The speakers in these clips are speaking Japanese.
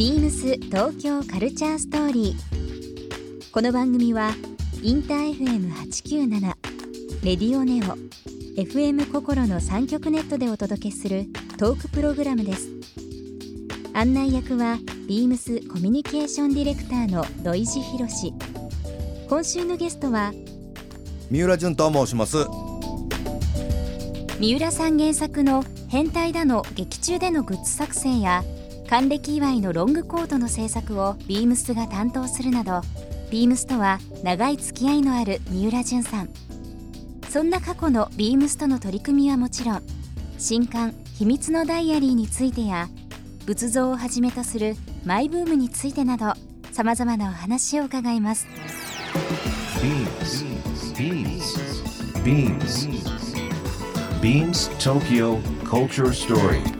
ビームス東京カルチャーストーリー。この番組はインター FM897 レディオネオ FM 心の3極ネットでお届けするトークプログラムです。案内役はビームスコミュニケーションディレクターの土井博。志今週のゲストは三浦淳と申します。三浦さん原作の変態だの劇中でのグッズ作成や還暦祝いのロングコートの制作をビームスが担当するなどビームスとは長い付き合いのある三浦淳さん。そんな過去のビームスとの取り組みはもちろん新刊「秘密のダイアリー」についてや仏像をはじめとするマイブームについてなどさまざまなお話を伺います。BeamsBeamsBeamsTokyo Culture Story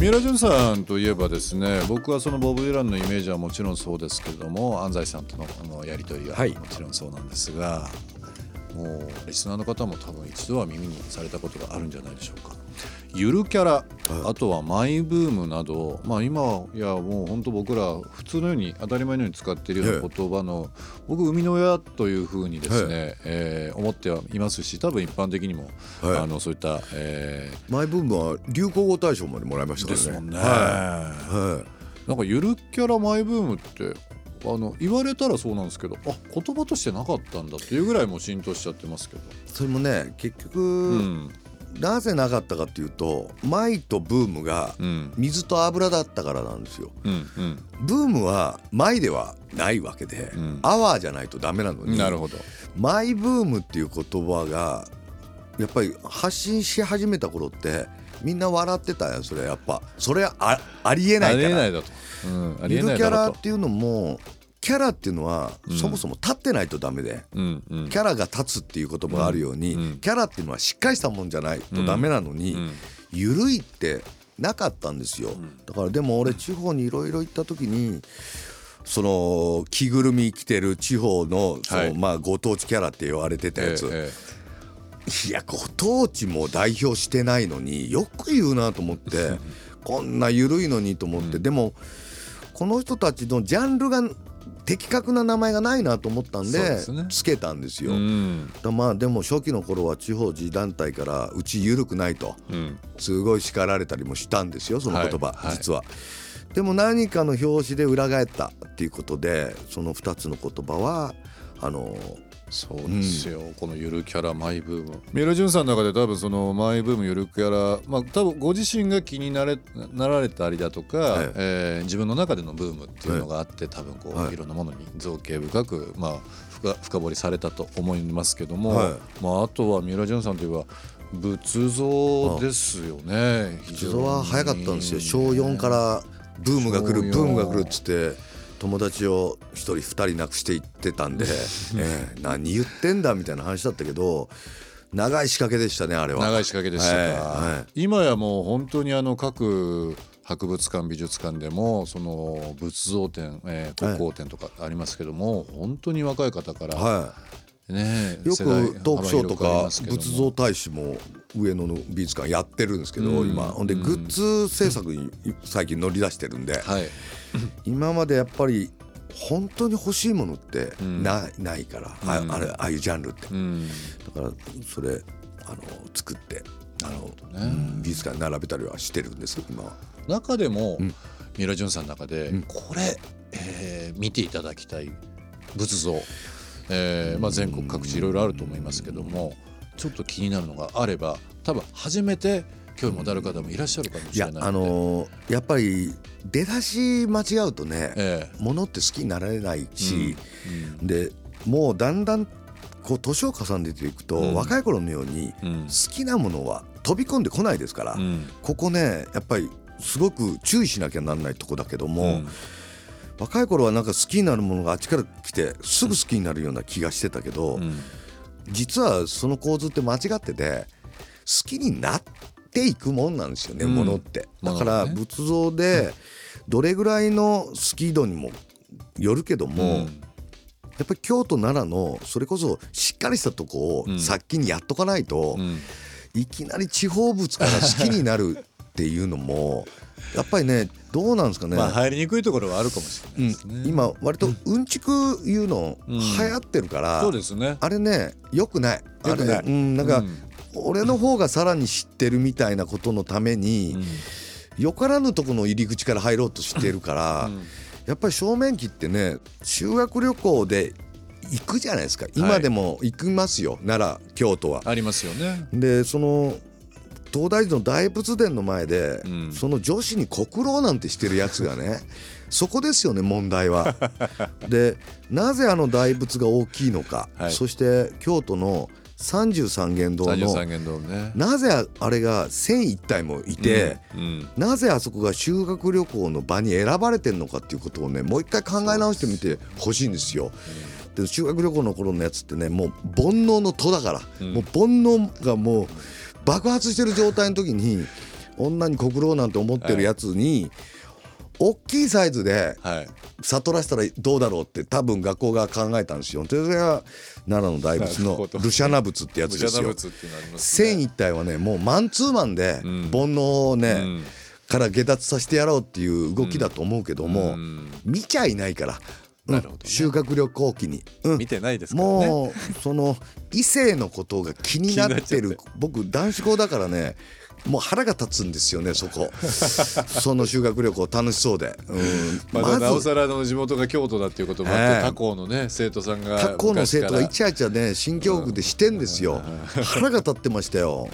三浦淳さんといえばですね僕はそのボブ・ディランのイメージはもちろんそうですけれども安西さんとのあのやり取りははいもちろんそうなんですが、もうリスナーの方も多分一度は耳にされたことがあるんじゃないでしょうか。ゆるキャラあとはマイブームなど、まあ、今はいやもう本当僕ら普通のように当たり前のように使っているような言葉の僕生みの親というふうにですね、えー思ってはいますし多分一般的にも、はい。あのそういった、えマイブームは流行語大賞までもらいましーたからね。ですもんね。はい、はい。なんかゆるキャラマイブームってあの言われたらそうなんですけどあ言葉としてなかったんだっていうぐらいもう浸透しちゃってますけど、それもね結局、うんなぜなかったかっていうとマイとブームがうん。水と油だったからなんですよ。うんうん。ブームはマイではないわけで、うん。アワーじゃないとダメなのになるほど。マイブームっていう言葉がやっぱり発信し始めた頃ってみんな笑ってたよそれやっぱ。それあありえないから。ありえないだと、うん、ありゆるキャえないだろうと。ラっていうのもキャラっていうのはうん。そもそも立ってないとダメで、キャラが立つっていう言葉があるように、うんキャラっていうのはしっかりしたもんじゃないとダメなのに、うん。ゆるいってなかったんですよ、だからでも俺地方にいろいろ行った時にその着ぐるみ着てる地方のその、はい。まあご当地キャラって言われてたやつ、えいやご当地も代表してないのによく言うなと思って こんな緩いのにと思って、でもこの人たちのジャンルが的確な名前がないなと思ったんでつけたんですよ。だまあでも初期の頃は地方自治団体からうち緩くないと。うん。すごい叱られたりもしたんですよその言葉、実は。でも何かの表紙で裏返ったっていうことでその2つの言葉はあのそうですよ、このゆるキャラマイブーム。三浦淳さんの中で多分そのマイブームゆるキャラまあ多分ご自身が気になれなられたりだとか、はい。えー自分の中でのブームっていうのがあって、多分こう、はい。い、ろんなものに造形深くまあ深深掘りされたと思いますけども、はい。まああとは三浦淳さんといえば仏像ですよね非常に実は早かったんですよ。小4からブームが来るブームが来るっつって友達を1人2人亡くしていってたんで、ええ何言ってんだみたいな話だったけど長い仕掛けでしたねあれは。長い仕掛けでしたか、はいはい。今やもう本当にあの各博物館美術館でもその仏像展、えー、国宝展とかありますけども、本当に若い方から、はねい、よくトークショーとか仏像大使も上野の美術館やってるんですけど、うん。今。ほんでうん。グッズ制作に最近乗り出してるんで、はい。今までやっぱり本当に欲しいものってうん。ない,、ないから、うん。ああれああいうジャンルって、うん。だからそれあの作ってなるほどうね、ん美術館に並べたりはしてるんです今は。中でも、うん。三浦淳さんの中で、うん。これ、えー見ていただきたい仏像、えーまあ、全国各地いろいろあると思いますけどもちょっと気になるのがあれば多分初めて興味持たれる方もいらっしゃるかもしれないあのーやっぱり出だし間違うとね、えものって好きになられないし、えでもうだんだんこう年を重ねていくと、うん。若い頃のようにうんうん。好きなものは飛び込んでこないですから、うん。ここねやっぱりすごく注意しなきゃなんないとこだけども、うん若い頃はなんか好きになるものがあっちから来てすぐ好きになるような気がしてたけど、うん。実はその構図って間違ってて好きになっていくもんなんですよね、うん。ものって。だから仏像でどれぐらいの好き度にもよるけども、やっぱり京都奈良のそれこそしっかりしたとこうん。を先にやっとかないと、うん。いきなり地方物から好きになるっていうのもやっぱりねどうなんですかね、まあ入りにくいところはあるかもしれないですね、うん、今割とうんちくいうのうん。流行ってるから、そうですね。あれねよくない。良くない。あれうん、なんか、うん。俺の方がさらに知ってるみたいなことのために、よからぬとこの入り口から入ろうとしてるから、うん。やっぱり正面機ってね修学旅行で行くじゃないですか。今でも行きますよ、奈良京都は。ありますよね。でその東大寺の大仏殿の前で、うん。その女子に国老なんてしてるやつがね そこですよね問題は。でなぜあの大仏が大きいのか、はい。そして京都の三十三間堂のね。なぜあれが千一体もいて、うんなぜあそこが修学旅行の場に選ばれてるのかっていうことをねもう一回考え直してみてほしいんですよ。で修学旅行の頃のやつってねもう煩悩の戸だから、うん。もう煩悩がもう爆発してる状態の時に女に告ろうなんて思ってるやつに、大きいサイズではい。悟らせたらどうだろうって多分学校が考えたんですよ。でそれが奈良の大仏のルシャナ仏ってやつですよ。仏っていうのありますね。千一体はねもうマンツーマンでうん。煩悩をね、うん。から下脱させてやろうっていう動きだと思うけども、うん。見ちゃいないから、うんなるほどね。修学旅行期に、うん。見てないですからね。もうその異性のことが気になってる僕男子校だからねもう腹が立つんですよねそこ。その修学旅行楽しそうで、うん、まだなおさらの地元が京都だっていうこともあって、ええ。他校のね生徒さんが他校の生徒がイ昔チャイチャね新教育でしてんですよ。腹が立ってましたよ。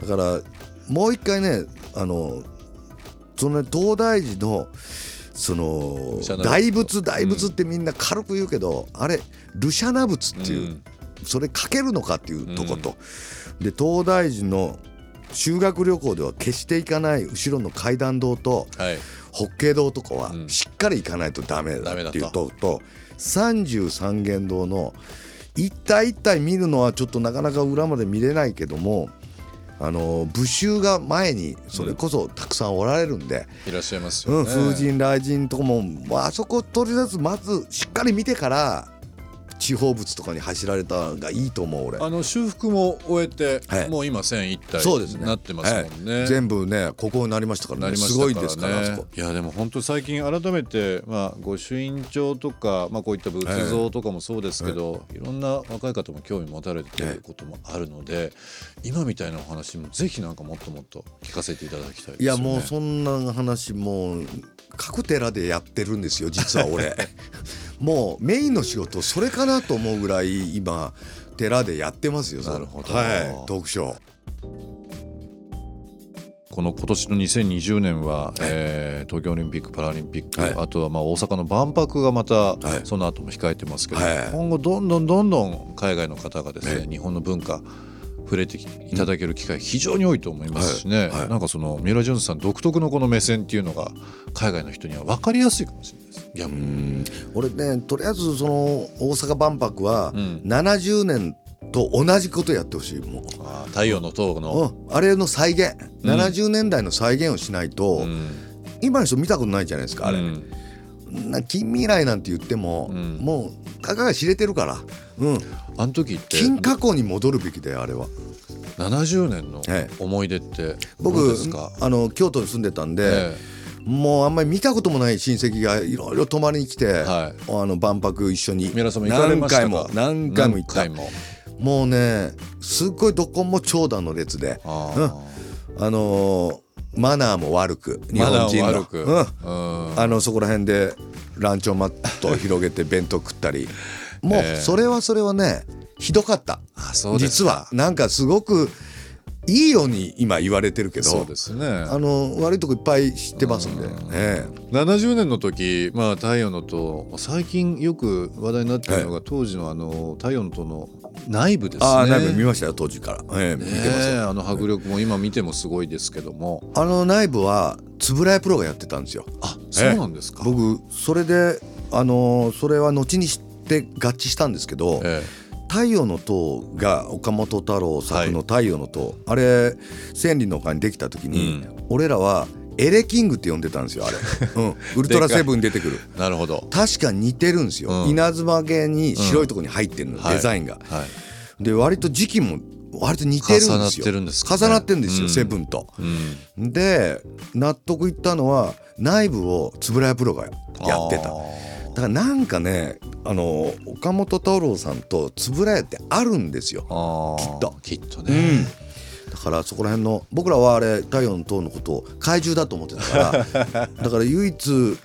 だからもう一回ねあのそのね東大寺のその大仏大仏ってみんな軽く言うけど、あれルシャナ仏っていう、うん。それかけるのかっていうとこと、で東大寺の修学旅行では決して行かない後ろの階段堂とはい。法華堂とかはうん。しっかり行かないとダメだダメだと。っていうとと三十三間堂の一体一体見るのはちょっとなかなか裏まで見れないけどもあの武衆が前にそれこそたくさんおられるんで、いらっしゃいますうんよね、風神雷神とかも、まああそことりあえずまずしっかり見てから地方物とかに走られたがいいと思う俺。あの修復も終えて、はい。もう今線一体そうですね。なってますもんね、はい。全部ねここになりましたからなねりますごいですからあそこ。いやでも本当最近改めて、まあ、御朱印帳とか、まあ、こういった仏像とかもそうですけど、い、ろんな若い方も興味持たれてることもあるので、今みたいなお話もぜひなんかもっともっと聞かせていただきたいですよね。いやもうそんな話もう各寺でやってるんですよ実は俺。もうメインの仕事それかなと思うぐらい今寺でやってますよなるほど。はいトークショー。この今年の2020年は、えー東京オリンピック・パラリンピック、はい。あとはまあ大阪の万博がまたい。その後も控えてますけど、はい。今後どんどんどんどん海外の方がですね、ね。日本の文化触れていただける機会非常に多いと思いますしね、はい。はい。なんかその三浦淳さん独特のこの目線っていうのが海外の人には分かりやすいかもしれないです。逆に俺ねとりあえずその大阪万博はうん。70年と同じことやってほしいもう、太陽の塔の、うん、あれの再現、うん。70年代の再現をしないと、うん。今の人見たことないじゃないですかあれ、うんな近未来なんて言っても、うん。もうたかが知れてるから、うん、あの時って金過去に戻るべきだよあれは。70年のはい思い出って僕あの京都に住んでたんで、えもうあんまり見たこともない親戚がいろいろ泊まりに来て、はい。あの万博一緒に何回も何回も行った。も。もうねすっごいどこも長蛇の列で。あうん。あのーマナーも悪く日本人の。うんうん。あのそこら辺でランチョンマットを広げて弁当食ったり。もうええ。それはそれはねひどかった。実はなんかすごくいいように今言われてるけどそうですね。あの悪いとこいっぱい知ってますんで、え70年の時、まあ、太陽の塔。最近よく話題になっているのが、当時のあの太陽の塔の内部ですね。ああ内部見ましたよ当時から、ええ見てますあの迫力も今見てもすごいですけども。あの内部は円谷プロがやってたんですよ。あそうなんですか、僕それであのーそれは後に知って合致したんですけど、え太陽の塔が岡本太郎作の太陽の塔、あれ千里の丘にできた時に、俺らはエレキングって呼んでたんですよあれ、うん、ウルトラセブンに出てくる。えなるほど。確かに似てるんですよ、うん。稲妻毛に白いところに入ってるの、はい。デザインが、はい。で割と時期も割と似てるんですよ。重なってるんですかね。重なってるんですよ、うん。セブンと。うん。で納得いったのは内部を円谷プロがやってた。あだからなんかねあの岡本太郎さんと円谷ってあるんですよ。きっと。きっとうん。ね、だからそこら辺の僕らはあれ太陽の塔のことを怪獣だと思ってたから だから唯一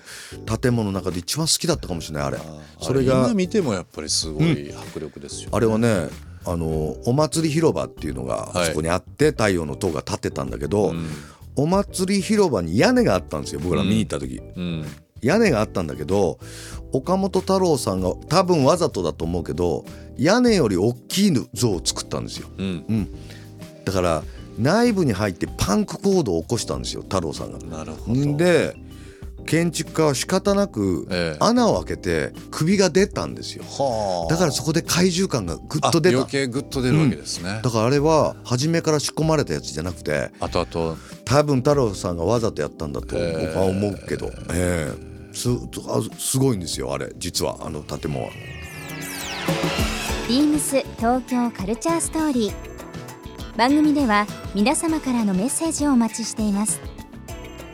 建物の中で一番好きだったかもしれないあれ。そそれれが今見てもやっぱりすごい迫力ですよ、あれはねあのお祭り広場っていうのがはい。そこにあって、太陽の塔が建ってたんだけど、うん。お祭り広場に屋根があったんですよ僕ら見に行った時、うん。屋根があったんだけど岡本太郎さんが多分わざとだと思うけど屋根より大きい像を作ったんですよ。うんだから内部に入ってパンク行動を起こしたんですよ太郎さんが。なるほど。んで建築家は仕方なくええ。穴を開けて首が出たんですよ。はあ。だからそこで怪獣感がぐっあと出た。余計グッと出るわけですね、だからあれは初めから仕込まれたやつじゃなくてあとあと。多分太郎さんがわざとやったんだと僕は思うけど、ええ。すあすごいんですよあれ。実はあの建物は。ビームス東京カルチャーストーリー番組では皆様からのメッセージをお待ちしています。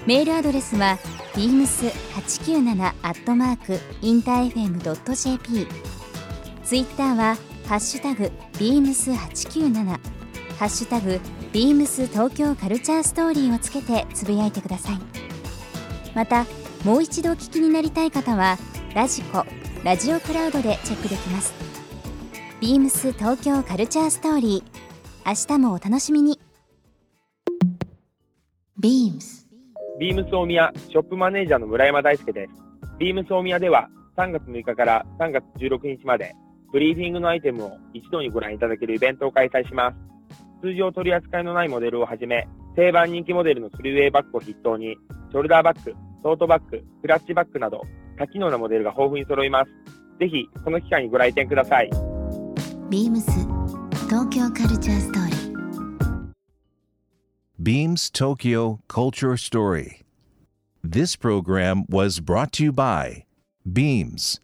メールアドレスは beams897 アットマークインター FM.jp ツイッターはハッシュタグ beams897 ハッシュタグ beams 東京カルチャーストーリーをつけてつぶやいてください。またもう一度お聞きになりたい方はラジコラジオクラウドでチェックできます。ビームス東京カルチャーストーリー。明日もお楽しみに beams ビームス大宮ショップマネージャーの村山大輔です。ビームス大宮では3月6日から3月16日までブリーフィングのアイテムを一度にご覧いただけるイベントを開催します。通常取り扱いのないモデルをはじめ、定番人気モデルのスリーウェイバッグを筆頭に、ショルダーバッグ、トートバッグ、クラッチバッグなど多機能なモデルが豊富に揃います。ぜひ、この機会にご来店ください。beams 東京カルチャーストーリー Beams Tokyo Culture Story. This program was brought to you by Beams.